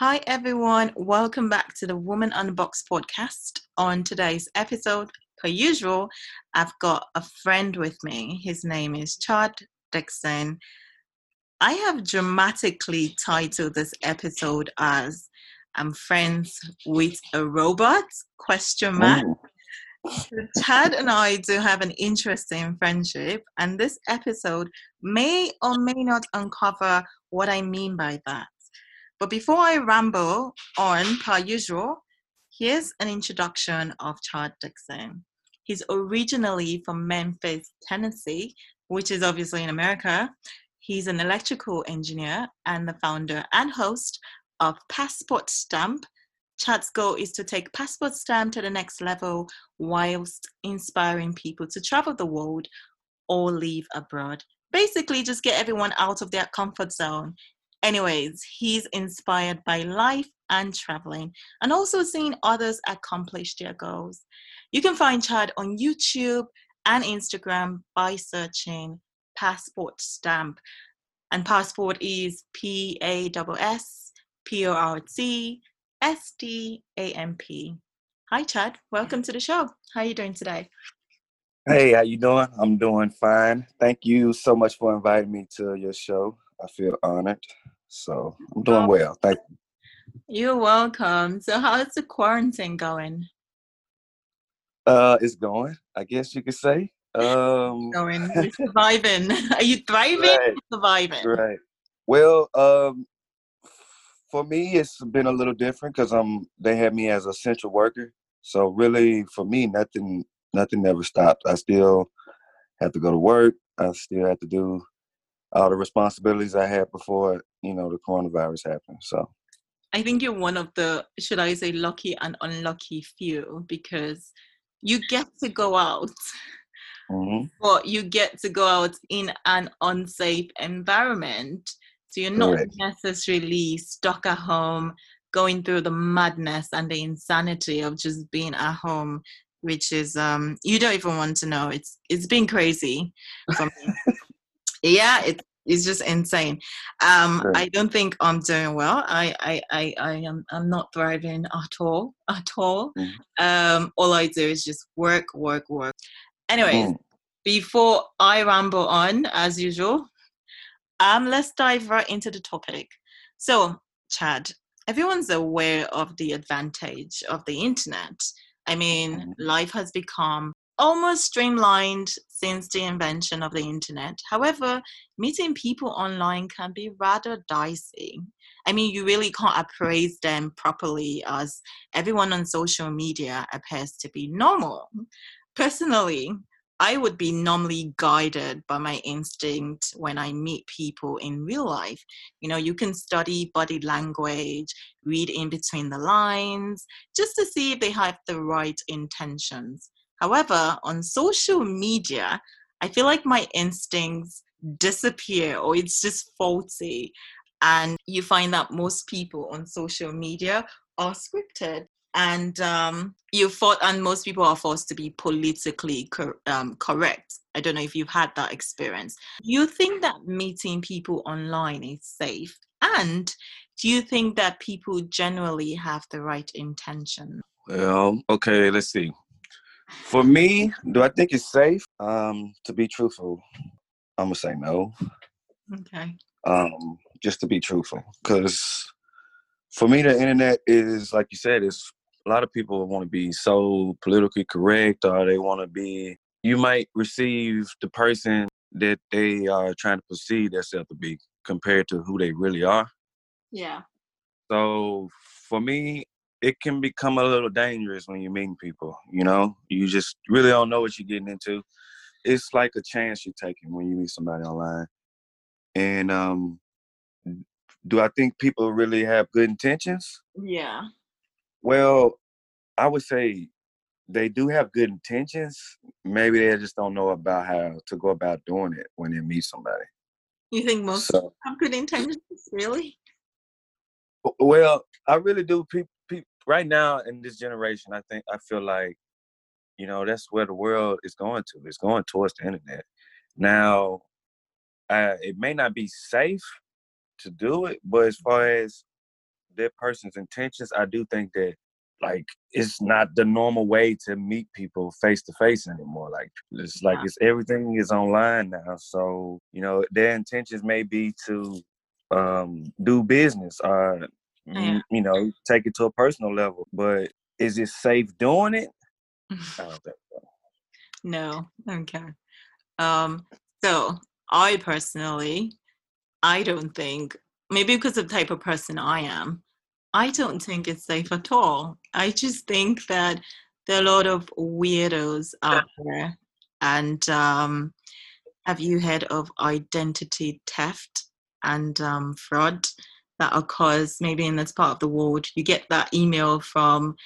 Hi, everyone. Welcome back to the Woman Unboxed podcast. On today's episode, per usual, I've got a friend with me. His name is Chad Dixon. I have dramatically titled this episode as I'm friends with a robot question mark. Chad and I do have an interesting friendship, and this episode may or may not uncover what I mean by that. But before I ramble on, per usual, here's an introduction of Chad Dixon. He's originally from Memphis, Tennessee, which is obviously in America. He's an electrical engineer and the founder and host of Passport Stamp. Chad's goal is to take Passport Stamp to the next level whilst inspiring people to travel the world or live abroad. Basically, just get everyone out of their comfort zone Anyways, he's inspired by life and traveling and also seeing others accomplish their goals. You can find Chad on YouTube and Instagram by searching Passport Stamp. And passport is P A S P O R T S T A M P. Hi Chad, welcome to the show. How are you doing today? Hey, how you doing? I'm doing fine. Thank you so much for inviting me to your show. I feel honored. So I'm doing well. Thank you. You're welcome. So how's the quarantine going? Uh, it's going. I guess you could say. Um, going. You're surviving. Are you thriving? Right, surviving. Right. Well, um, for me, it's been a little different because I'm. They had me as a central worker, so really, for me, nothing, nothing ever stopped. I still have to go to work. I still have to do all the responsibilities I had before, you know, the coronavirus happened. So I think you're one of the, should I say, lucky and unlucky few because you get to go out, mm-hmm. but you get to go out in an unsafe environment. So you're not Correct. necessarily stuck at home going through the madness and the insanity of just being at home which is um you don't even want to know it's it's been crazy yeah it's it's just insane. Um i don't think i'm doing well. I i i, I am i'm not thriving at all at all. Mm. um all i do is just work work work. Anyways mm. before i ramble on as usual um let's dive right into the topic. So chad everyone's aware of the advantage of the internet. I mean mm. life has become almost streamlined since the invention of the internet. However, meeting people online can be rather dicey. I mean, you really can't appraise them properly as everyone on social media appears to be normal. Personally, I would be normally guided by my instinct when I meet people in real life. You know, you can study body language, read in between the lines, just to see if they have the right intentions. However, on social media, I feel like my instincts disappear or it's just faulty. And you find that most people on social media are scripted. And um, you thought, and most people are forced to be politically cor- um, correct. I don't know if you've had that experience. Do you think that meeting people online is safe? And do you think that people generally have the right intention? Well, okay, let's see. For me, do I think it's safe? Um, to be truthful, I'm gonna say no. Okay. Um, just to be truthful, because for me, the internet is like you said, it's a lot of people want to be so politically correct, or they want to be. You might receive the person that they are trying to perceive themselves to be compared to who they really are. Yeah. So for me, it can become a little dangerous when you're meeting people. You know, you just really don't know what you're getting into. It's like a chance you're taking when you meet somebody online. And um, do I think people really have good intentions? Yeah. Well, I would say they do have good intentions. Maybe they just don't know about how to go about doing it when they meet somebody. You think most so, have good intentions, really? Well, I really do. People right now in this generation, I think I feel like, you know, that's where the world is going to. It's going towards the internet. Now, uh, it may not be safe to do it, but as far as that person's intentions, I do think that like it's not the normal way to meet people face to face anymore. Like it's like it's everything is online now. So you know their intentions may be to um, do business or yeah. you know take it to a personal level. But is it safe doing it? I don't think so. No. Okay. Um, so I personally, I don't think maybe because of the type of person I am, I don't think it's safe at all. I just think that there are a lot of weirdos out there. And um, have you heard of identity theft and um, fraud that occurs maybe in this part of the world? You get that email from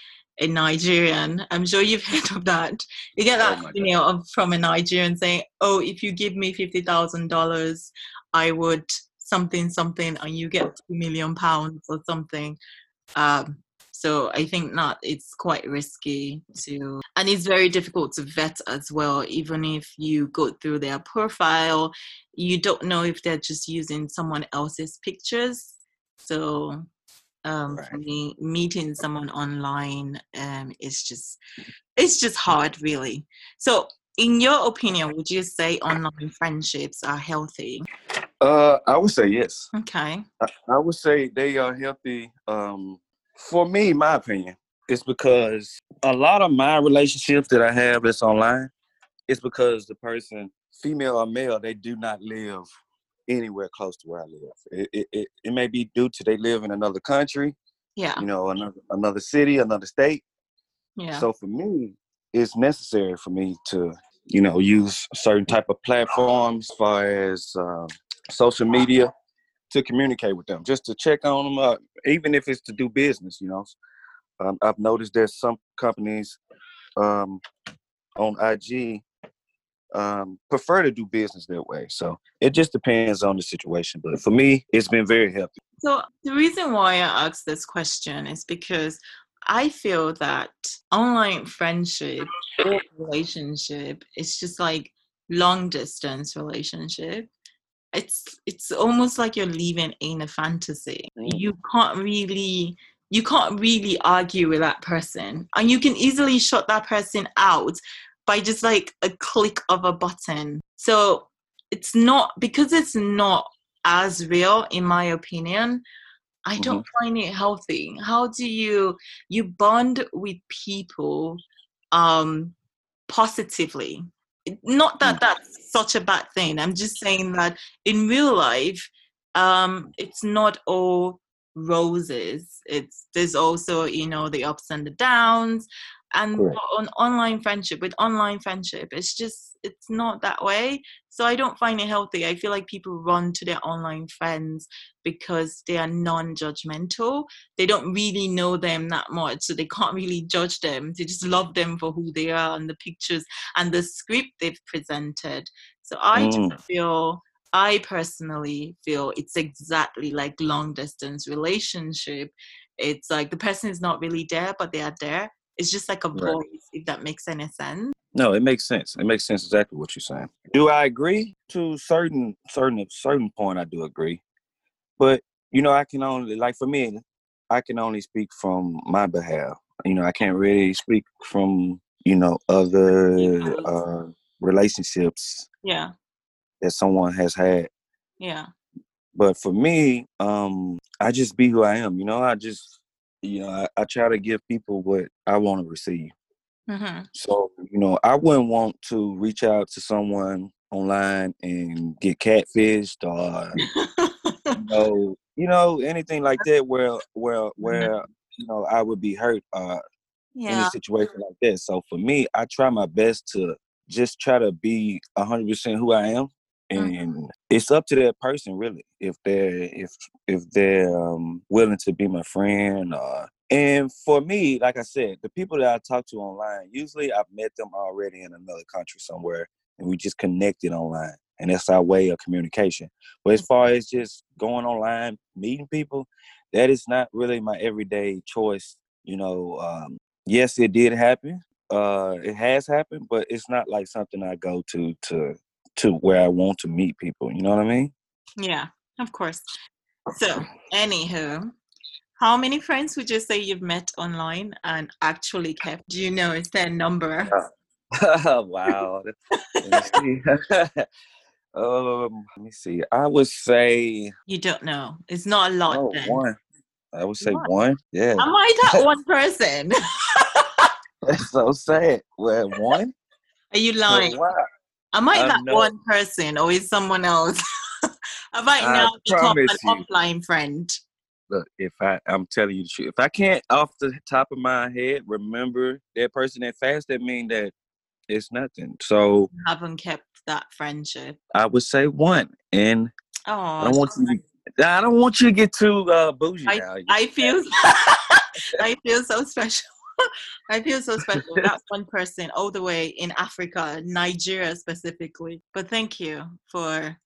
a Nigerian. I'm sure you've heard of that. You get that oh email of, from a Nigerian saying, "Oh, if you give me fifty thousand dollars, I would something something and you get two million pounds or something um, so i think not it's quite risky to and it's very difficult to vet as well even if you go through their profile you don't know if they're just using someone else's pictures so um, right. for me meeting someone online um, is just it's just hard really so in your opinion would you say online friendships are healthy uh, I would say yes. Okay. I, I would say they are healthy. Um, for me, my opinion, it's because a lot of my relationships that I have that's online, it's because the person, female or male, they do not live anywhere close to where I live. It, it, it, it may be due to they live in another country. Yeah. You know, another another city, another state. Yeah. So for me, it's necessary for me to, you know, use certain type of platforms as far as um, social media to communicate with them, just to check on them, uh, even if it's to do business. You know, um, I've noticed there's some companies um, on IG um, prefer to do business that way. So it just depends on the situation. But for me, it's been very healthy. So the reason why I asked this question is because I feel that online friendship or relationship is just like long distance relationship it's it's almost like you're living in a fantasy mm. you can't really you can't really argue with that person and you can easily shut that person out by just like a click of a button. So it's not because it's not as real in my opinion i don't mm-hmm. find it healthy. How do you you bond with people um positively? Not that mm. that's such a bad thing. I'm just saying that in real life um it's not all roses. It's there's also you know the ups and the downs and on online friendship with online friendship it's just it's not that way. So i don't find it healthy. I feel like people run to their online friends because they are non-judgmental. They don't really know them that much so they can't really judge them. They just love them for who they are and the pictures and the script they've presented. So i mm. just feel i personally feel it's exactly like long distance relationship. It's like the person is not really there but they are there it's just like a voice, right. if that makes any sense. No, it makes sense. It makes sense exactly what you're saying. Do I agree to certain certain certain point? I do agree, but you know, I can only like for me, I can only speak from my behalf. You know, I can't really speak from you know other uh, relationships. Yeah. That someone has had. Yeah. But for me, um, I just be who I am. You know, I just you know, I, I try to give people what I want to receive. Mm-hmm. So, you know, I wouldn't want to reach out to someone online and get catfished or you know, you know, anything like that where where mm-hmm. where you know I would be hurt uh yeah. in a situation like that. So for me, I try my best to just try to be hundred percent who I am Mm-hmm. And mm-hmm. it's up to that person really if they're if if they're um, willing to be my friend uh, and for me like i said the people that i talk to online usually i've met them already in another country somewhere and we just connected online and that's our way of communication but as far as just going online meeting people that is not really my everyday choice you know um, yes it did happen uh, it has happened but it's not like something i go to to to where I want to meet people. You know what I mean? Yeah, of course. So, anywho, How many friends would you say you've met online and actually kept? Do you know? Is there a number? wow. let me um, let me see. I would say you don't know. It's not a lot. Oh, then. one. I would say what? one. Yeah. Am I that one person? That's so sad. Well, one. Are you lying? Well, Am I that one person, or is someone else? Have I now become an you. offline friend? Look, if I, I'm telling you the truth, if I can't off the top of my head remember that person that fast, that mean that it's nothing. So I haven't kept that friendship. I would say one, and oh, I don't want you. To, I don't want you to get too uh, bougie. I, now. I feel, I feel so special. I feel so special. That's one person all the way in Africa, Nigeria specifically. But thank you for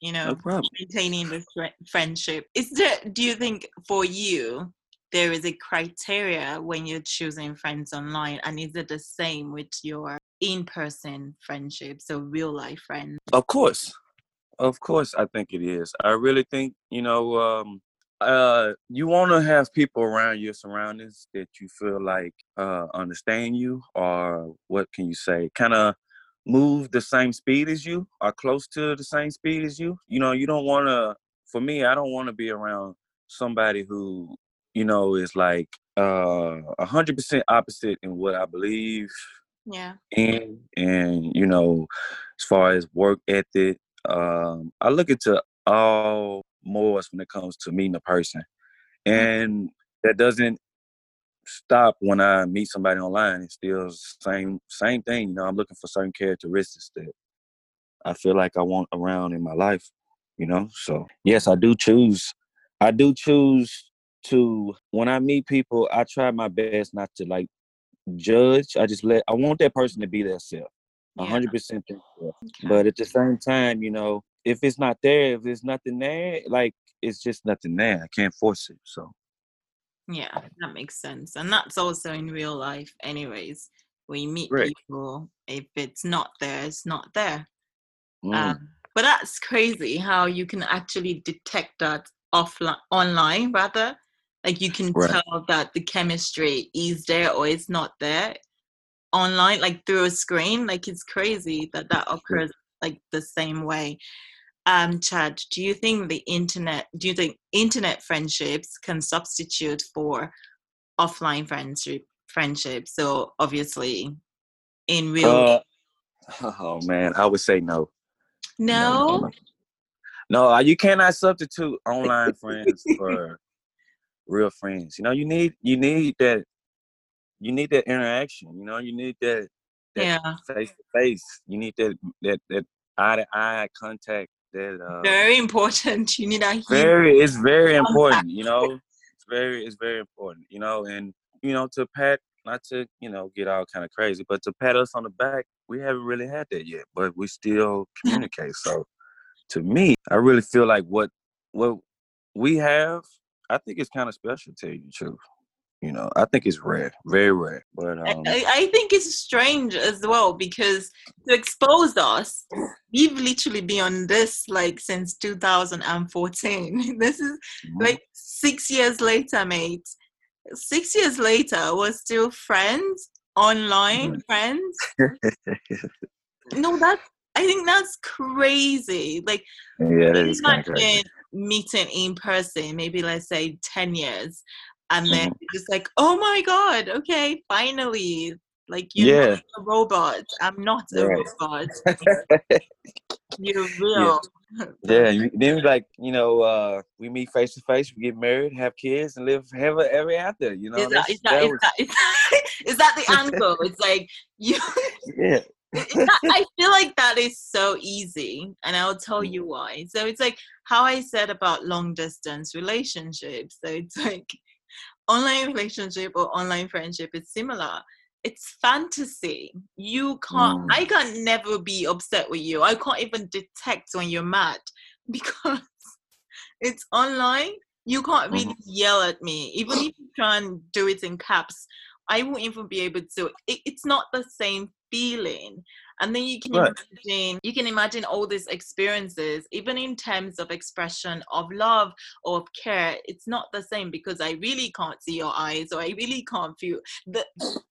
you know no maintaining the friendship. Is there? Do you think for you there is a criteria when you're choosing friends online, and is it the same with your in-person friendships, so real life friends? Of course, of course, I think it is. I really think you know. Um, uh you want to have people around your surroundings that you feel like uh understand you or what can you say kind of move the same speed as you or close to the same speed as you? You know you don't want to for me i don't want to be around somebody who you know is like uh a hundred percent opposite in what i believe yeah. and and you know as far as work ethic um i look into all more when it comes to meeting a person. Mm-hmm. And that doesn't stop when I meet somebody online. It's still the same same thing. You know, I'm looking for certain characteristics that I feel like I want around in my life. You know, so yes, I do choose. I do choose to when I meet people. I try my best not to like judge. I just let. I want that person to be their self, hundred percent. But at the same time, you know, if it's not there, if there's nothing there, like it's just nothing there. I can't force it. So yeah, that makes sense. And that's also in real life anyways. We meet right. people, if it's not there, it's not there. Mm. Um, but that's crazy how you can actually detect that offline online rather. Like you can right. tell that the chemistry is there or it's not there online, like through a screen. Like it's crazy that that occurs like the same way um, Chad, do you think the internet, do you think internet friendships can substitute for offline friendship friendships? So obviously, in real. Uh, oh man, I would say no. No. No, no, no uh, you cannot substitute online friends for real friends. You know, you need you need that you need that interaction. You know, you need that that yeah. face to face. You need that that that eye to eye contact that uh, very important. You need a very. It's very contact. important. You know, it's very. It's very important. You know, and you know to pat not to you know get all kind of crazy, but to pat us on the back, we haven't really had that yet. But we still communicate. so to me, I really feel like what what we have, I think it's kind of special. To tell you the truth you know i think it's rare very rare but um, I, I, think it's strange as well because to expose us we've literally been on this like since 2014 this is mm-hmm. like six years later mate. Six years later we're still friends online mm-hmm. friends. No that's i think that's crazy. Like yeah, imagine meeting in person maybe let's say 10 years and then mm-hmm. just like oh my god okay finally like you're yeah. a robot i'm not a right. robot you're real yeah, yeah then like you know uh we meet face to face we get married have kids and live ever ever after you know is that, is that, is, that, is, that, is that the angle it's like you yeah that, I feel like that is so easy, and I'll tell you mm. why. So it's like how I said about long distance relationships. So it's like online relationship or online friendship is similar. It's fantasy. You can't mm. i can never be upset with you. I can't even detect when you're mad because it's online. You can't really mm. yell at me. Even if you try and do it in caps i won't even be able to. It, it's not the same feeling and then you can right. imagine you can imagine all these experiences even in terms of expression of love or of care it's not the same because i really can't see your eyes or i really can't feel that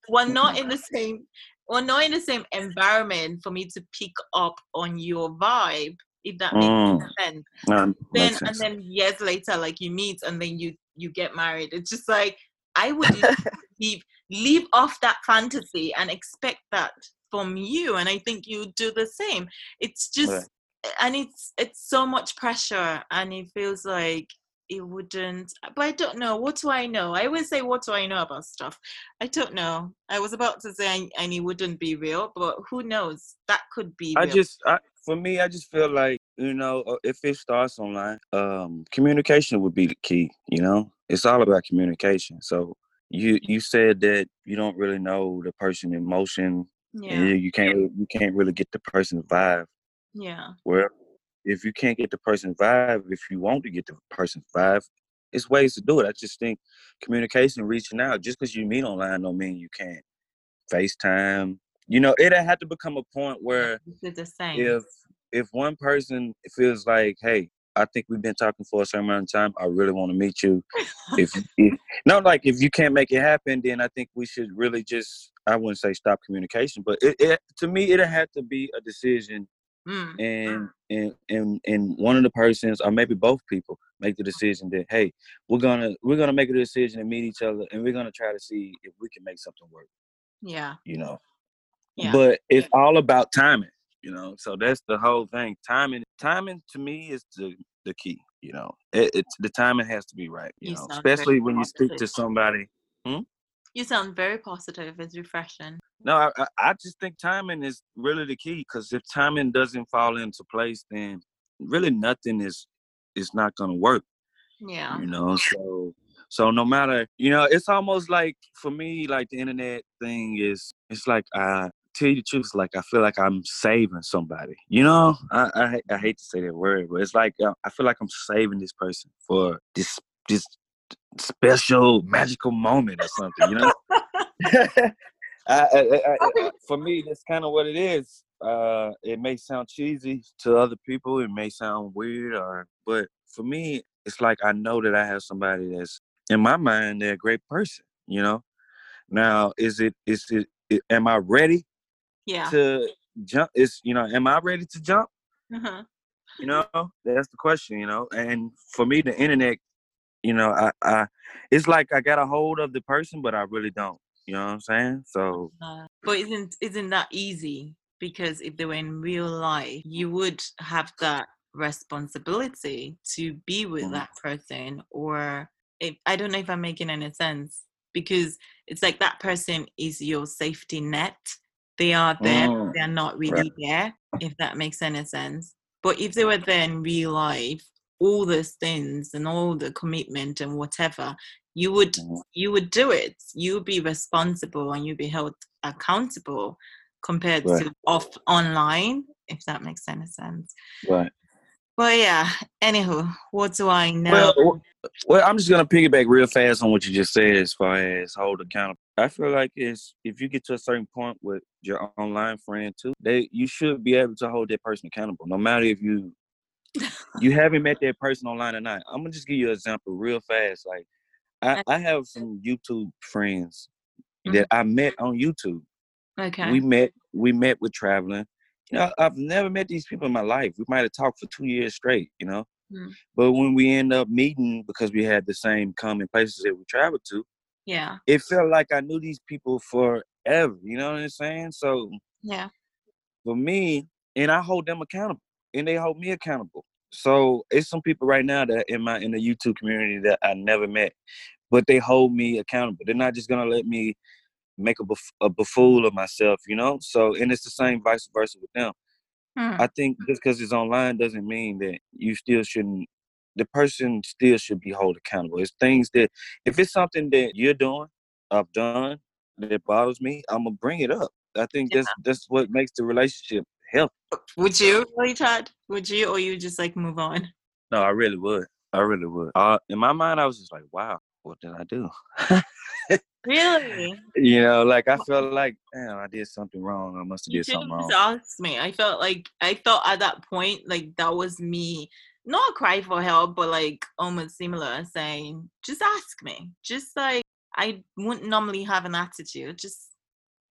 we're not in the same we're not in the same environment for me to pick up on your vibe if that mm. makes sense no, then sense. and then years later like you meet and then you you get married it's just like i would leave leave off that fantasy and expect that from you and i think you do the same. It's just right. and it's it's so much pressure and it feels like it wouldn't but i don't know. What do i know? I always say what do i know about stuff? I don't know. I was about to say and it wouldn't be real but who knows? That could be real. i just I, for me i just feel like you know uh, if it starts online um communication would be the key you know? It's all about communication so you you said that you don't really know the person emotion yeah. You, you can't you can't really get the person's vibe. Yeah. Well, if you can't get the person's vibe, if you want to get the person's vibe, it's ways to do it. I just think communication, reaching out, just because you meet online don't mean you can't FaceTime. You know, it had to become a point where the same. if if one person feels like, hey, I think we've been talking for a certain amount of time. I really want to meet you. if, if not like if you can't make it happen, then I think we should really just I wouldn't say stop communication, but it, it to me it had to be a decision, mm. and and and and one of the persons or maybe both people make the decision that hey we're gonna we're gonna make a decision and meet each other and we're gonna try to see if we can make something work. Yeah. You know. Yeah. But it's all about timing you know. So that's the whole thing. Timing, timing to me is the the key. You know, it, it's the timing has to be right. You, you know, especially when positive. you speak to somebody. Hmm? You sound very positive. It's refreshing. No, I I just think timing is really the key because if timing doesn't fall into place, then really nothing is is not gonna work. Yeah. You know, so so no matter, you know, it's almost like for me, like the internet thing is, it's like I tell you the truth, like I feel like I'm saving somebody. You know, I, I, I hate to say that word, but it's like uh, I feel like I'm saving this person for this this special magical moment or something. You know, I, I, for me, that's kind of what it is. Uh, it may sound cheesy to other people, it may sound weird, or but for me, it's like I know that I have somebody that's in my mind they're a great person. You know, now is it is it am I ready yeah to jump is you know am i ready to jump uh-huh. you know that's the question you know and for me the internet you know i i it's like i got a hold of the person but i really don't you know what i'm saying so uh, but isn't isn't that easy because if they were in real life you would have that responsibility to be with mm-hmm. that person or if, i don't know if i'm making any sense because it's like that person is your safety net they are there, mm. they're not really right. there, if that makes any sense. But if they were there in real life, all those things and all the commitment and whatever, you would mm. you would do it. You would be responsible and you'd be held accountable compared right. to off online, if that makes any sense. Right. Well, yeah. Anywho, what do I know? Well, well, I'm just gonna piggyback real fast on what you just said as far as hold accountable. I feel like it's if you get to a certain point with your online friend too, they you should be able to hold that person accountable, no matter if you you haven't met that person online or not. I'm gonna just give you an example real fast. Like I, I have some YouTube friends mm-hmm. that I met on YouTube. Okay. We met we met with traveling you know, I've never met these people in my life. We might have talked for two years straight, you know. Mm. But when we end up meeting because we had the same common places that we traveled to, yeah, it felt like I knew these people forever. You know what I'm saying? So yeah, for me, and I hold them accountable, and they hold me accountable. So it's some people right now that in my in the YouTube community that I never met, but they hold me accountable. They're not just gonna let me make a, bef- a buffoon of myself, you know? So, and it's the same vice versa with them. Hmm. I think just because it's online doesn't mean that you still shouldn't, the person still should be held accountable. It's things that, if it's something that you're doing, I've done, that bothers me, I'm going to bring it up. I think yeah. that's that's what makes the relationship healthy. Would you really, Todd? Would you, or you just like move on? No, I really would. I really would. Uh, in my mind, I was just like, wow, what did I do? really? You know, like I felt like, damn, I did something wrong. I must have did something wrong. Asked me. I felt like I felt at that point like that was me. Not a cry for help, but like almost similar, saying, "Just ask me." Just like I wouldn't normally have an attitude. Just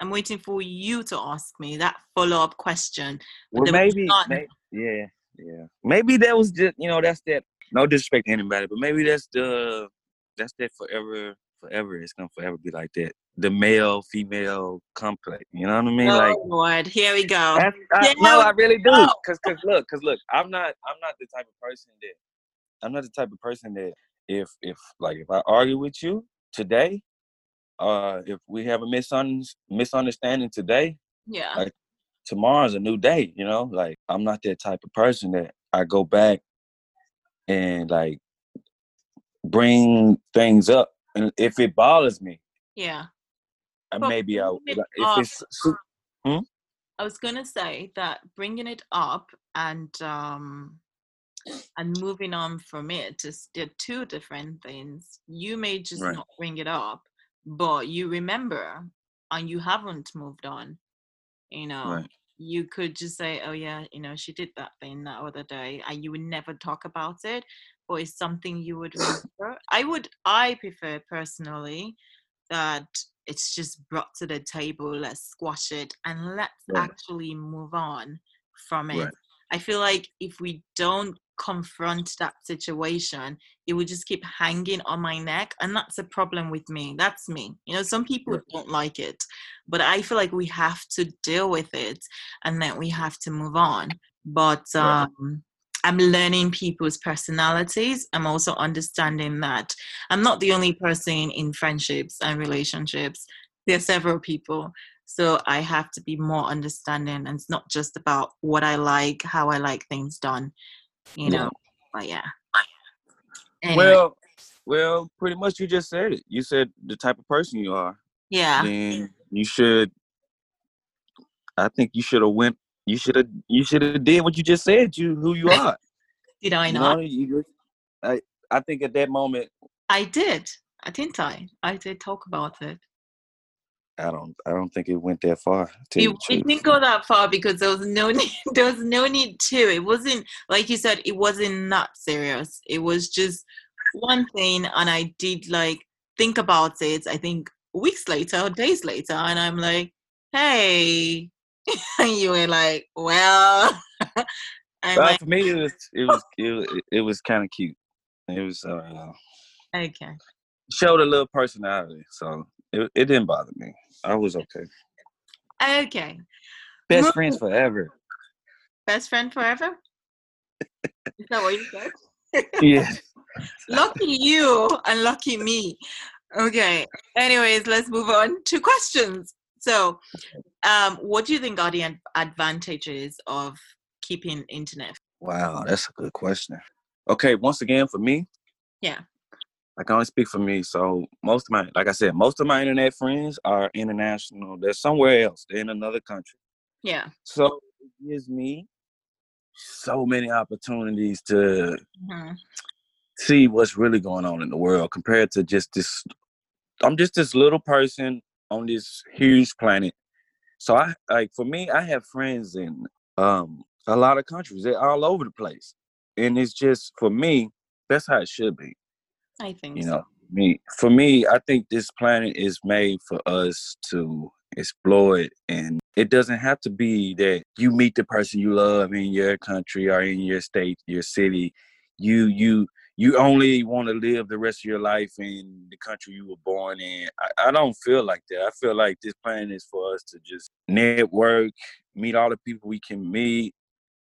I'm waiting for you to ask me that follow up question. Well, maybe, maybe, yeah, yeah. Maybe that was just you know that's that. No disrespect to anybody, but maybe that's the that's that forever forever. It's gonna forever be like that. The male female complex. You know what I mean? Oh like Lord, here we go. I, no, I really do. Cause cause look, cause look, I'm not I'm not the type of person that I'm not the type of person that if if like if I argue with you today, uh if we have a misun- misunderstanding today, yeah, like tomorrow's a new day, you know? Like I'm not that type of person that I go back and like bring things up and if it bothers me. Yeah. maybe I if it's hmm? I was gonna say that bringing it up and um and moving on from it is they're two different things. You may just right. not bring it up, but you remember and you haven't moved on you know right. you could just say oh yeah you know she did that thing that other day and you would never talk about it but is something you would remember i would i prefer personally that it's just brought to the table let's squash it and let's right. actually move on from it i feel like if we don't confront that situation, it would just keep hanging on my neck. And that's a problem with me. That's me. You know, some people don't like it, but I feel like we have to deal with it and then we have to move on. But um, I'm learning people's personalities. I'm also understanding that I'm not the only person in friendships and relationships. There are several people. So I have to be more understanding. And it's not just about what I like, how I like things done you know. But yeah. Anyway. Well, well, pretty much you just said it. You said the type of person you are. Yeah. Then you should. I think you should have went. You should have. You should have did what you just said. You who you are. did I not? You know, you, I I think at that moment. I did. I didn't. I. I did talk about it. I don't I don't think it went that far. It, it, didn't go that far because there was no need there was no need to. It wasn't like you said, it wasn't that serious. It was just one thing and I did like think about it, I think weeks later or days later, and I'm like, hey you were like, Well well, like, for me it was it was it was, it was kinda cute. It was uh Okay. Showed a little personality, so it, it didn't bother me. I was okay. Okay. Best friends forever. Best friend forever? Is that what you said? yeah. lucky you and lucky me. Okay. Anyways, let's move on to questions. So, um, what do you think are the advantages of keeping internet? Wow, that's a good question. Okay, once again, for me, yeah, I can only speak for me. So most of my, like I said, most of my internet friends are international. They're somewhere else. They're in another country. Yeah. So it gives me so many opportunities to mm-hmm. see what's really going on in the world compared to just this. I'm just this little person on this huge planet. So I like for me, I have friends in um a lot of countries. They're all over the place, and it's just for me. That's how it should be. I think you so. know me for me i think this planet is made for us to explore it and it doesn't have to be that you meet the person you love in your country or in your state your city you you you only want to live the rest of your life in the country you were born in I, I don't feel like that i feel like this plan is for us to just network meet all the people we can meet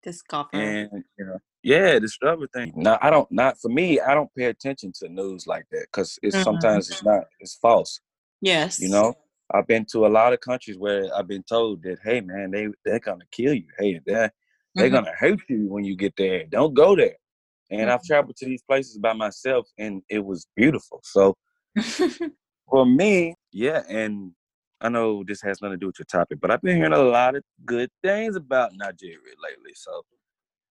discover and you know yeah, discover things. Now I don't not for me. I don't pay attention to news like that because it's mm-hmm. sometimes it's not it's false. Yes, you know. I've been to a lot of countries where I've been told that, hey man, they they're gonna kill you. Hey, they're they're mm-hmm. gonna hurt you when you get there. Don't go there. And mm-hmm. I've traveled to these places by myself, and it was beautiful. So for me, yeah, and I know this has nothing to do with your topic, but I've been hearing a lot of good things about Nigeria lately. So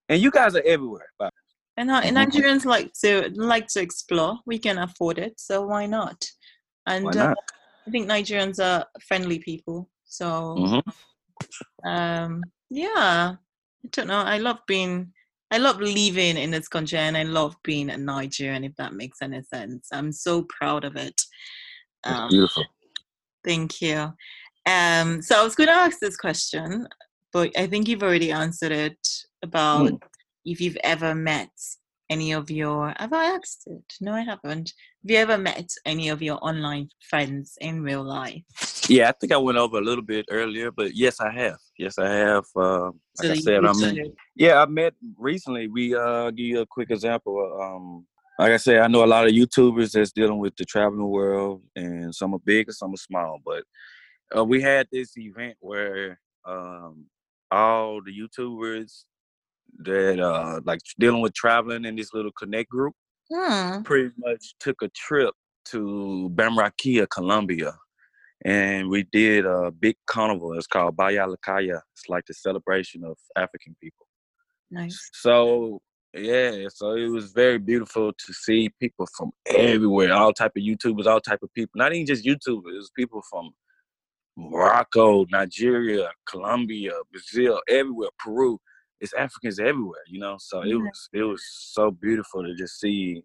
and you guys are everywhere. But. And, and Nigerians like to like to explore. We can afford it, so why not? And uh, I think Nigerians are friendly people. So, mm-hmm. um, yeah, I don't know. I love being, I love living in this country and I love being a Nigerian, if that makes any sense. I'm so proud of it. Um, beautiful. Thank you. Um, so I was going to ask this question, but I think you've already answered it about mm. if you've ever met any of your have I asked it? No, I haven't. Have you ever met any of your online friends in real life? Yeah, I think I went over a little bit earlier, but yes, I have. Yes, I have. Uh, like so I said, I mean, yeah, I met recently. We uh, give you a quick example. Um, like I said, I know a lot of YouTubers that's dealing with the traveling world, and some are big and some are small. But uh, we had this event where um, all the YouTubers that uh like dealing with traveling in this little connect group hmm. pretty much took a trip to Barranquilla, Colombia. And we did a big carnival. It's called Baya Lakaya. It's like the celebration of African people. Nice. So yeah, so it was very beautiful to see people from everywhere, all type of YouTubers, all type of people. Not even just YouTubers, it was people from Morocco, Nigeria, Colombia, Brazil, everywhere, Peru it's Africans everywhere, you know. So it was it was so beautiful to just see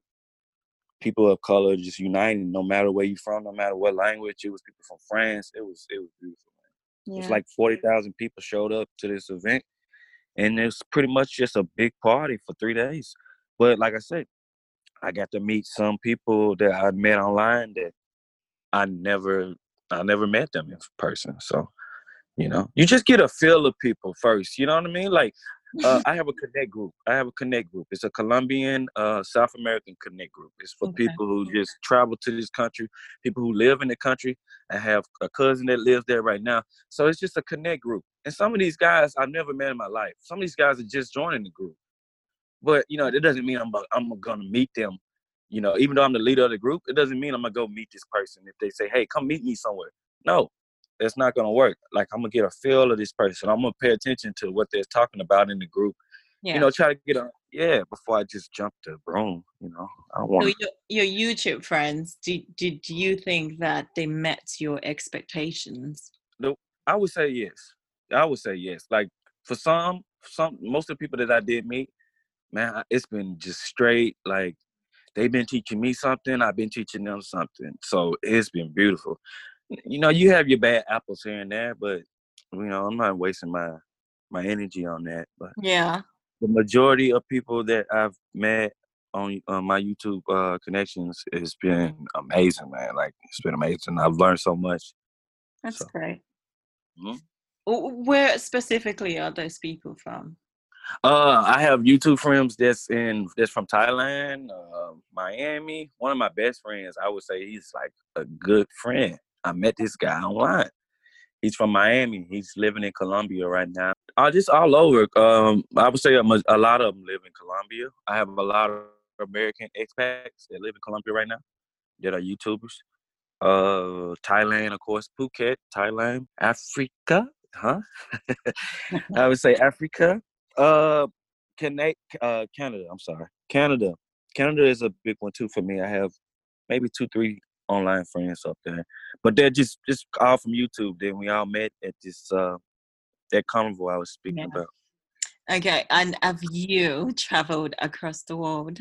people of color just uniting, no matter where you're from, no matter what language. It was people from France. It was it was beautiful. Yeah. It was like forty thousand people showed up to this event, and it was pretty much just a big party for three days. But like I said, I got to meet some people that I met online that I never I never met them in person. So you know you just get a feel of people first you know what i mean like uh, I have a connect group. I have a connect group. It's a Colombian, uh, South American connect group. It's for okay. people who just travel to this country, people who live in the country. I have a cousin that lives there right now. So it's just a connect group. And some of these guys I've never met in my life. Some of these guys are just joining the group. But you know, it doesn't mean I'm I'm gonna meet them. You know, even though I'm the leader of the group, it doesn't mean I'm gonna go meet this person if they say, "Hey, come meet me somewhere." No, it's not gonna work. Like I'm gonna get a feel of this person. I'm gonna pay attention to what they're talking about in the group. Yeah. You know, try to get a yeah before I just jump to broom. You know, I want. So your, your YouTube friends, did did you think that they met your expectations? No, I would say yes. I would say yes. Like for some, some most of the people that I did meet, man, it's been just straight like they've been teaching me something. I've been teaching them something. So it's been beautiful you know, you have your bad apples here and there, but you know, I'm not wasting my my energy on that. But yeah, the majority of people that I've met on, on my YouTube uh, connections has been amazing, man. Like it's been amazing. I've learned so much. That's so. great. Mm-hmm. Where specifically are those people from? Uh, I have YouTube friends that's in that's from Thailand, uh, Miami. One of my best friends, I would say, he's like a good friend. I met this guy online. He's from Miami. He's living in Colombia right now. Uh, just all over. Um, I would say a, a lot of them live in Colombia. I have a lot of American expats that live in Colombia right now that are YouTubers. Uh, Thailand, of course, Phuket, Thailand, Africa, huh? I would say Africa. Uh, Canada, uh, Canada. I'm sorry, Canada. Canada is a big one too for me. I have maybe two, three online friends up there. But they're just just all from YouTube. Then we all met at this uh that carnival I was speaking yeah. about. Okay, and have you traveled across the world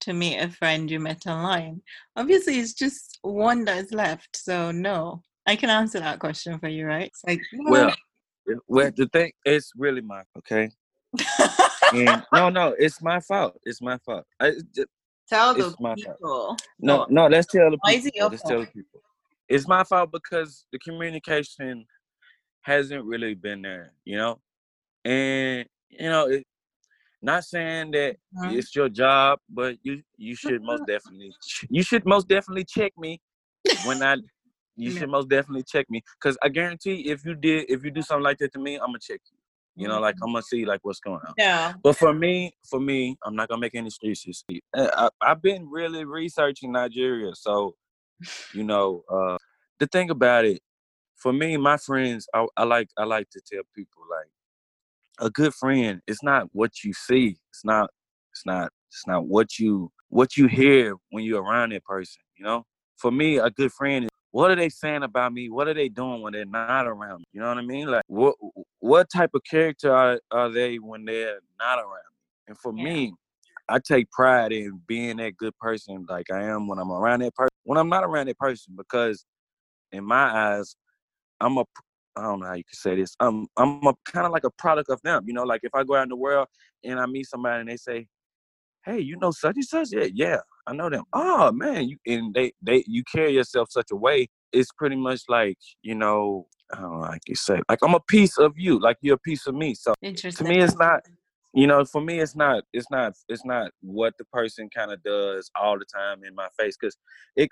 to meet a friend you met online? Obviously, it's just one that's left. So no, I can answer that question for you, right? It's like well, well, the thing it's really my okay. and, no, no, it's my fault. It's my fault. I, Tell the people. No, no, let's tell the people. Why is it your let's tell the people. It's my fault because the communication hasn't really been there, you know? And you know, it, not saying that mm-hmm. it's your job, but you you should most definitely you should most definitely check me when I you should most definitely check me because I guarantee if you did if you do something like that to me, I'm gonna check you. You know, like mm-hmm. I'm gonna see like what's going on. Yeah. But for me, for me, I'm not gonna make any excuses. I, have been really researching Nigeria, so you know, uh, the thing about it, for me, my friends, I, I like I like to tell people like a good friend. It's not what you see. It's not. It's not. It's not what you what you hear when you're around that person. You know. For me, a good friend what are they saying about me? What are they doing when they're not around me? You know what I mean? Like what what type of character are, are they when they're not around me? And for yeah. me, I take pride in being that good person like I am when I'm around that person. When I'm not around that person, because in my eyes, I'm a I don't know how you can say this. I'm I'm a kind of like a product of them. You know, like if I go out in the world and I meet somebody and they say, "Hey, you know such and such?" Yeah, yeah, I know them. Oh man, you and they they you carry yourself such a way. It's pretty much like you know I don't know how you say like I'm a piece of you, like you're a piece of me. So to me, it's not. You know, for me, it's not. It's not. It's not what the person kind of does all the time in my face because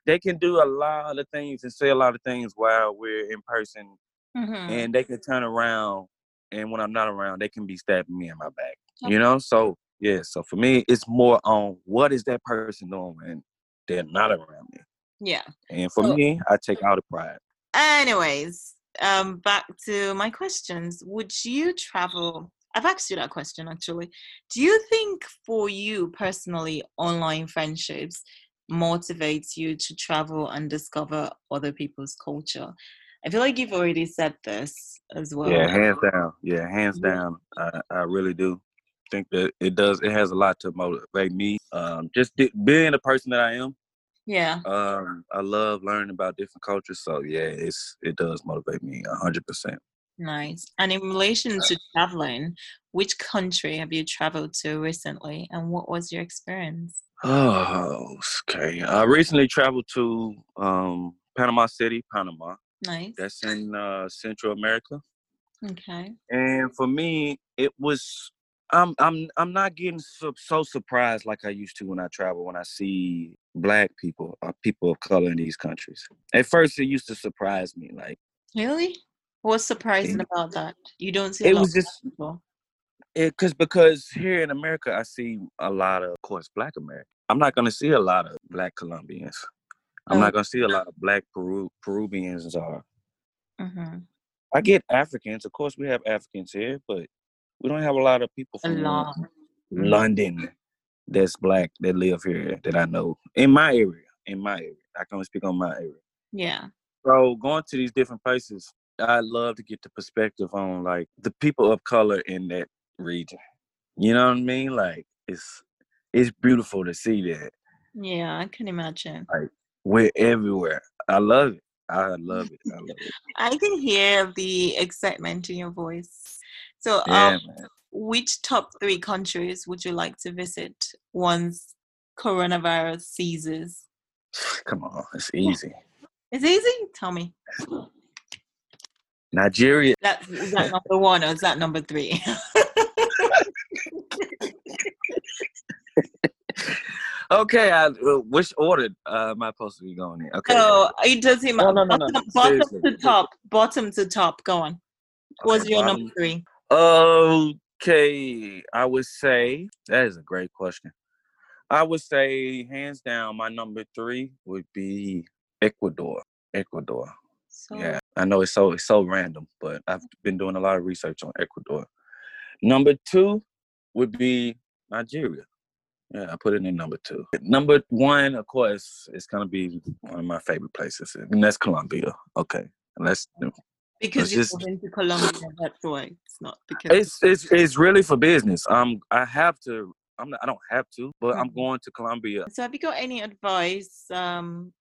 they can do a lot of things and say a lot of things while we're in person mm-hmm. and they can turn around and when I'm not around, they can be stabbing me in my back. Okay. You know, so yeah. So for me, it's more on what is that person doing when they're not around me. Yeah. And for so, me, I take out the pride. Anyways, um, back to my questions. Would you travel? I've asked you that question actually. Do you think for you personally, online friendships motivates you to travel and discover other people's culture? I feel like you've already said this as well. Yeah, hands down. Yeah, hands down. I, I really do think that it does. It has a lot to motivate me. Um, just being the person that I am. Yeah. Um, I love learning about different cultures. So yeah, it's it does motivate me a hundred percent. Nice. And in relation to traveling, which country have you traveled to recently, and what was your experience? Oh, okay. I recently traveled to um, Panama City, Panama. Nice. That's in uh, Central America. Okay. And for me, it was I'm I'm I'm not getting so, so surprised like I used to when I travel when I see black people or people of color in these countries. At first, it used to surprise me. Like really, what's surprising it, about that? You don't see. it was just people. It because because here in America, I see a lot of, of course, black Americans. I'm not gonna see a lot of black Colombians. I'm not oh. gonna see a lot of black Peru Peruvians or. Mm-hmm. I get Africans, of course. We have Africans here, but we don't have a lot of people from mm-hmm. London that's black that live here that I know in my area. In my area, I can only speak on my area. Yeah. So going to these different places, I love to get the perspective on like the people of color in that region. You know what I mean? Like it's it's beautiful to see that. Yeah, I can imagine. Like we're everywhere. I love it. I love it. I love it. I can hear the excitement in your voice. So, yeah, um, which top three countries would you like to visit once coronavirus ceases? Come on, it's easy. It's easy. Tell me. Nigeria. That, is that number one or is that number three? okay, I, uh, which order uh, am I supposed to be going in? Okay. Oh, it does seem no, no, no, bottom, bottom to top. Bottom to top. Go on. Okay, was your bottom. number three? Okay, I would say that is a great question. I would say hands down, my number three would be Ecuador. Ecuador. So, yeah, I know it's so it's so random, but I've been doing a lot of research on Ecuador. Number two would be Nigeria. Yeah, I put it in number two. Number one, of course, is gonna be one of my favorite places, and that's Colombia. Okay, let's because you just, moved into Colombia, that's why it's not because it's it's it's really for business. Um, I have to. I'm not, I don't have to, but mm-hmm. I'm going to Colombia. So, have you got any advice um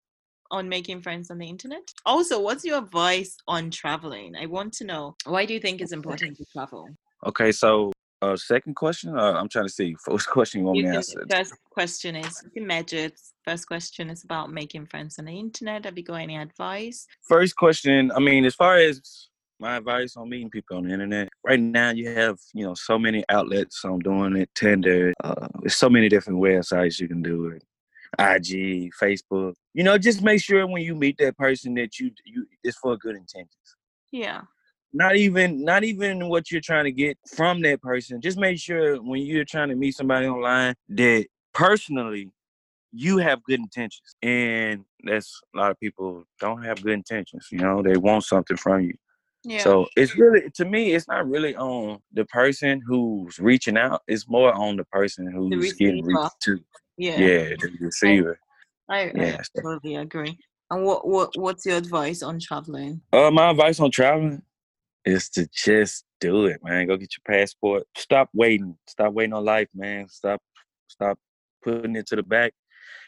on making friends on the internet? Also, what's your advice on traveling? I want to know why do you think it's important to travel? Okay, so uh, second question? Uh, I'm trying to see. First question you want you me to answer? First question is you. First question is about making friends on the internet. Have you got any advice? First question, I mean, as far as my advice on meeting people on the internet, right now you have, you know, so many outlets on doing it, Tinder, uh, there's so many different websites you can do it. IG, Facebook. You know, just make sure when you meet that person that you you it's for good intentions. Yeah not even not even what you're trying to get from that person just make sure when you're trying to meet somebody online that personally you have good intentions and that's a lot of people don't have good intentions you know they want something from you yeah. So it's really to me, it's not really on the person who's reaching out. It's more on the person who's the getting reached to. Yeah, yeah, the receiver. I, I, yeah, I totally agree. And what what what's your advice on traveling? Uh, my advice on traveling is to just do it, man. Go get your passport. Stop waiting. Stop waiting on life, man. Stop stop putting it to the back.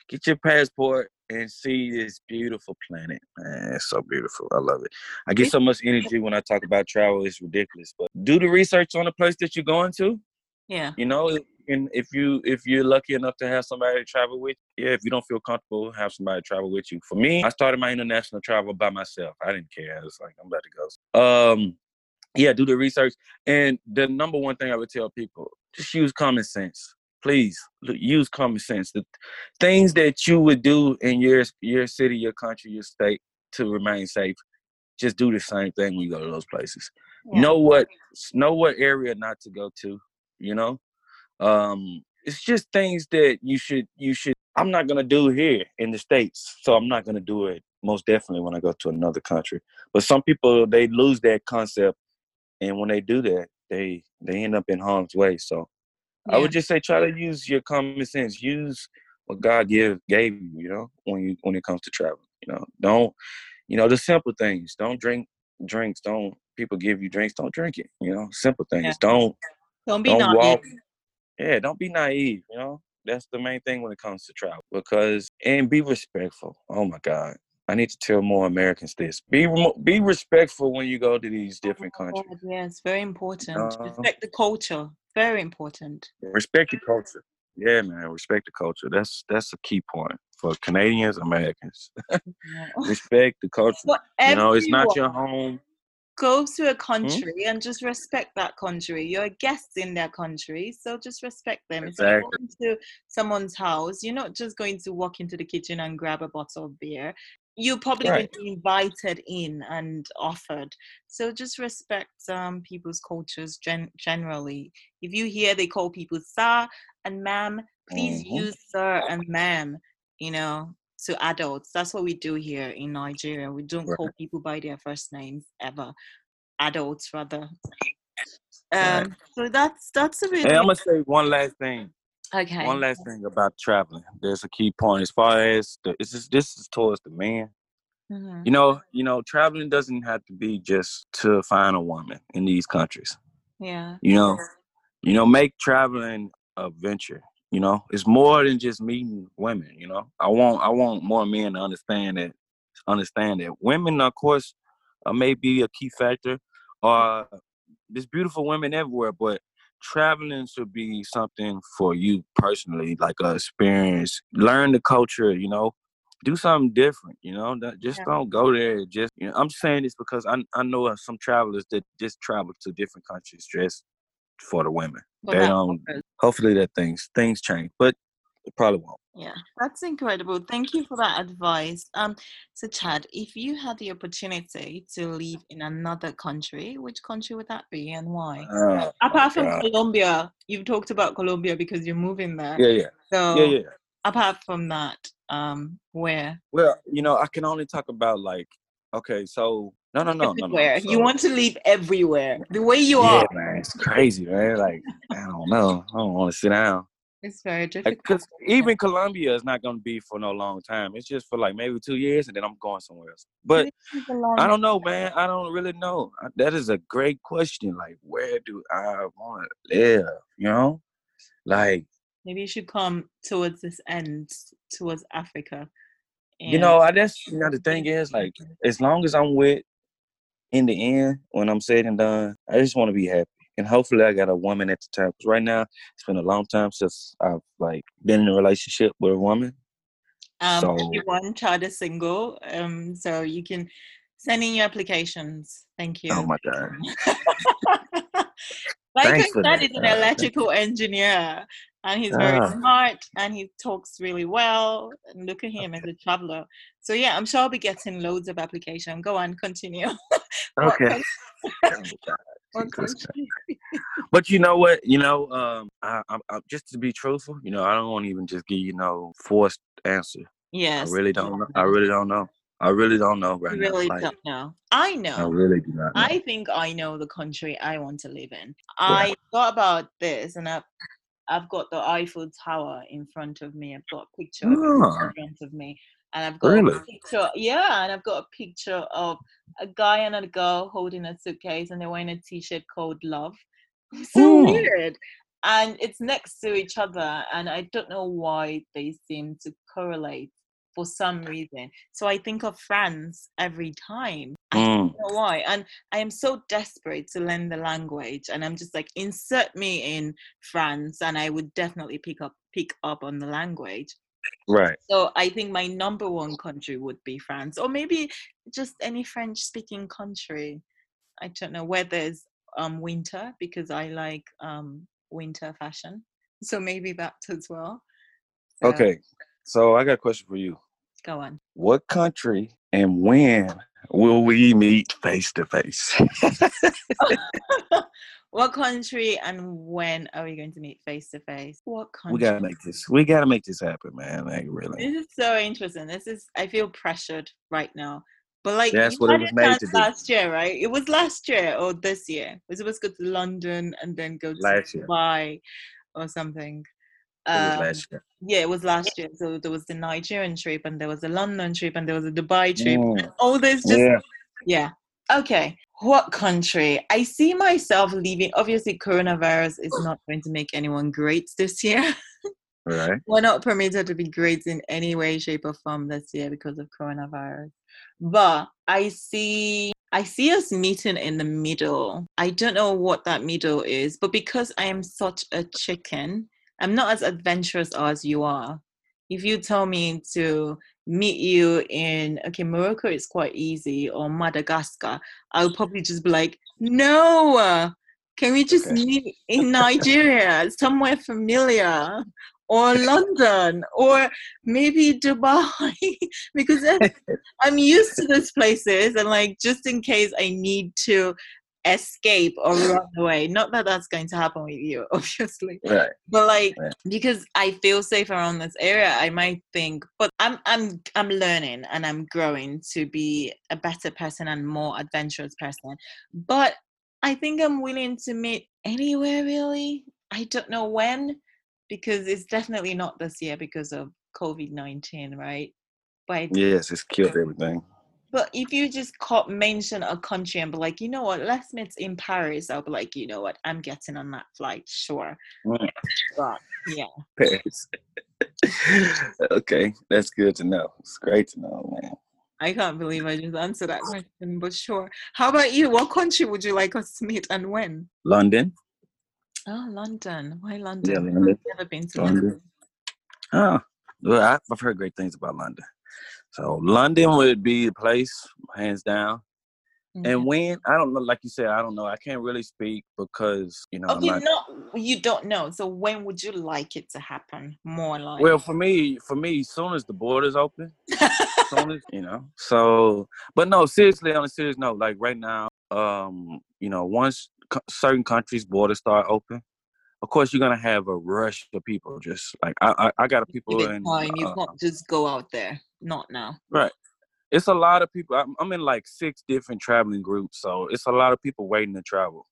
Get your passport and see this beautiful planet. Man, it's so beautiful. I love it. I get so much energy when I talk about travel. It's ridiculous. But do the research on the place that you're going to. Yeah. You know, and if you if you're lucky enough to have somebody to travel with, yeah, if you don't feel comfortable, have somebody travel with you. For me, I started my international travel by myself. I didn't care. I was like, I'm about to go. Um, yeah, do the research. And the number one thing I would tell people, just use common sense. Please use common sense. The things that you would do in your your city, your country, your state to remain safe, just do the same thing when you go to those places. Yeah. Know what know what area not to go to, you know? Um it's just things that you should you should I'm not gonna do here in the States. So I'm not gonna do it most definitely when I go to another country. But some people they lose that concept and when they do that, they they end up in harm's way. So yeah. I would just say try to use your common sense. Use what God give gave you, you know, when you when it comes to travel, You know, don't you know the simple things. Don't drink drinks. Don't people give you drinks? Don't drink it. You know, simple things. Yeah. Don't don't be don't naive. Walk, yeah, don't be naive. You know, that's the main thing when it comes to travel. Because and be respectful. Oh my God, I need to tell more Americans this. Be be respectful when you go to these different oh, countries. Yes, very important. Uh, respect the culture. Very important. Respect the culture. Yeah, man. Respect the culture. That's that's a key point for Canadians, Americans. respect the culture. you know, it's not your home. Go to a hmm? country hmm? and just respect that country. You're a guest in their country, so just respect them. Exactly. If you're going to someone's house, you're not just going to walk into the kitchen and grab a bottle of beer you probably right. be invited in and offered. So just respect um, people's cultures gen- generally. If you hear they call people sir and ma'am, please mm-hmm. use sir and ma'am. You know, to adults. That's what we do here in Nigeria. We don't right. call people by their first names ever. Adults rather. Um, right. So that's that's a really. Hey, I'm gonna say one last thing. Okay. One last thing about traveling. There's a key point as far as the, this is this is towards the man. Mm-hmm. You know, you know, traveling doesn't have to be just to find a woman in these countries. Yeah. You know, you know, make traveling a venture. You know, it's more than just meeting women. You know, I want I want more men to understand that understand that women, of course, uh, may be a key factor. Or uh, there's beautiful women everywhere, but traveling should be something for you personally, like a experience. Learn the culture, you know, do something different, you know. Just yeah. don't go there. Just you know, I'm saying this because I I know some travelers that just travel to different countries just for the women. Well, they don't. Hopefully that things things change, but it probably won't. Yeah, that's incredible. Thank you for that advice. Um, so Chad, if you had the opportunity to live in another country, which country would that be and why? Oh, apart from God. Colombia, you've talked about Colombia because you're moving there. Yeah, yeah. So yeah, yeah. Apart from that, um, where? Well, you know, I can only talk about like, okay, so no, no, no, everywhere. no, no. So, you want to live everywhere, the way you yeah, are. man, it's crazy, man. Like, I don't know. I don't want to sit down. It's very difficult. Because even Colombia is not going to be for no long time. It's just for like maybe two years, and then I'm going somewhere else. But I don't know, man. I don't really know. That is a great question. Like, where do I want to live? You know, like maybe you should come towards this end, towards Africa. you know, I guess you know the thing is like, as long as I'm with, in the end, when I'm said and done, I just want to be happy and hopefully I got a woman at the time. Cause right now it's been a long time since I've like been in a relationship with a woman. Um, so, everyone, Chad is single, um, so you can send in your applications. Thank you. Oh my god. like Thanks I said, he's an electrical engineer, and he's very ah. smart, and he talks really well. And look at him okay. as a traveler. So yeah, I'm sure I'll be getting loads of application. Go on, continue. okay. but you know what? You know, um, I, I, I, just to be truthful, you know, I don't want to even just give you no forced answer. Yes. I really don't know. I really don't know. I really don't know right really now. Really don't know. I know. I really do not. Know. I think I know the country I want to live in. I thought about this, and I've I've got the Eiffel Tower in front of me. I've got a picture oh. in front of me. and I've got really? a picture. Yeah, and I've got a picture of a guy and a girl holding a suitcase, and they're wearing a T-shirt called "Love." So mm. weird, and it's next to each other, and I don't know why they seem to correlate for some reason. So I think of France every time. I don't mm. know why. And I am so desperate to learn the language. And I'm just like, insert me in France and I would definitely pick up pick up on the language. Right. So I think my number one country would be France. Or maybe just any French speaking country. I don't know where there's um winter because I like um winter fashion. So maybe that as well. So, okay. So I got a question for you. Go on. What country and when will we meet face to face? What country and when are we going to meet face to face? What country? We gotta make this. We gotta make this happen, man. Like really. This is so interesting. This is. I feel pressured right now. But like that's what it was made to do. Last year, right? It was last year or this year. Was it supposed to go to London and then go to last Dubai year. or something? Um, last year. Yeah, it was last year. So there was the Nigerian trip, and there was a London trip, and there was a Dubai trip. Mm. all this just yeah. yeah. Okay. What country? I see myself leaving. Obviously, coronavirus is not going to make anyone great this year. Right. We're not permitted to be great in any way, shape, or form this year because of coronavirus. But I see I see us meeting in the middle. I don't know what that middle is, but because I am such a chicken, I'm not as adventurous as you are. If you tell me to meet you in okay, Morocco is quite easy or Madagascar, I'll probably just be like, no, can we just okay. meet in Nigeria, somewhere familiar? Or London, or maybe Dubai, because I'm used to those places, and like just in case I need to escape or run away. Not that that's going to happen with you, obviously. Right. But like right. because I feel safe around this area, I might think. But I'm I'm I'm learning and I'm growing to be a better person and more adventurous person. But I think I'm willing to meet anywhere really. I don't know when because it's definitely not this year because of COVID nineteen, right? But yes, it's killed everything. But if you just call, mention a country and be like, you know what, let's meet in Paris, I'll be like, you know what, I'm getting on that flight, sure. Mm. But yeah. Paris. okay, that's good to know. It's great to know, man. I can't believe I just answered that question, but sure. How about you? What country would you like us to meet and when? London. Oh, London. Why London? Yeah, London. I've never been to London. London. Oh, well, I've heard great things about London. So London would be the place, hands down. Mm-hmm. And when I don't know, like you said, I don't know. I can't really speak because you know. Okay, not, no, you don't know. So when would you like it to happen? More like. Well, for me, for me, soon as the borders open, soon as you know. So, but no, seriously, on a serious note, like right now, um, you know, once certain countries' borders start open, of course you're gonna have a rush of people. Just like I, I, I got people in. Time. You uh, can't just go out there. Not now. Right. It's a lot of people. I'm, I'm in like six different traveling groups, so it's a lot of people waiting to travel.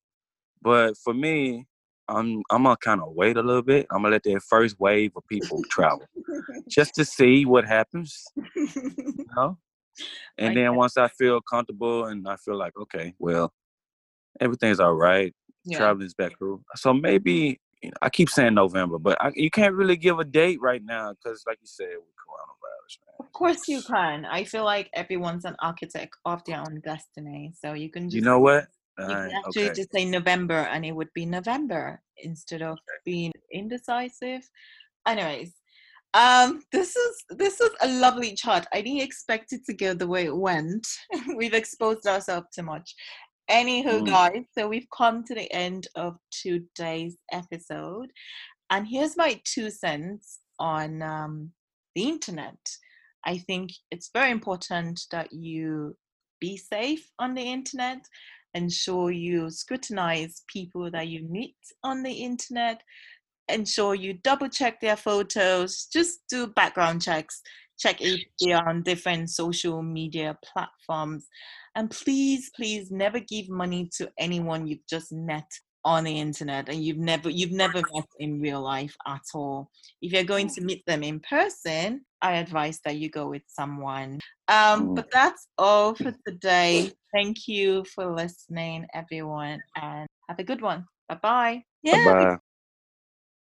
But for me, I'm I'm gonna kind of wait a little bit. I'm gonna let that first wave of people travel, just to see what happens. You know? And then once I feel comfortable and I feel like okay, well, everything's all right yeah. traveling's back cool. So maybe you know, I keep saying November, but I, you can't really give a date right now because, like you said, with coronavirus. Man. Of course, you can. I feel like everyone's an architect of their own destiny, so you can. Just, you know what? You can actually okay. just say November, and it would be November instead of being indecisive. Anyways, um, this is this is a lovely chart. I didn't expect it to go the way it went. We've exposed ourselves too much. Anywho, mm. guys, so we've come to the end of today's episode, and here's my two cents on um, the internet. I think it's very important that you be safe on the internet. Ensure you scrutinize people that you meet on the internet. Ensure you double check their photos. Just do background checks. Check if they are on different social media platforms. And please, please never give money to anyone you've just met on the internet and you've never you've never met in real life at all. If you're going to meet them in person i advise that you go with someone. Um, mm. but that's all for today. Thank you for listening everyone and have a good one. Bye bye yeah Bye-bye.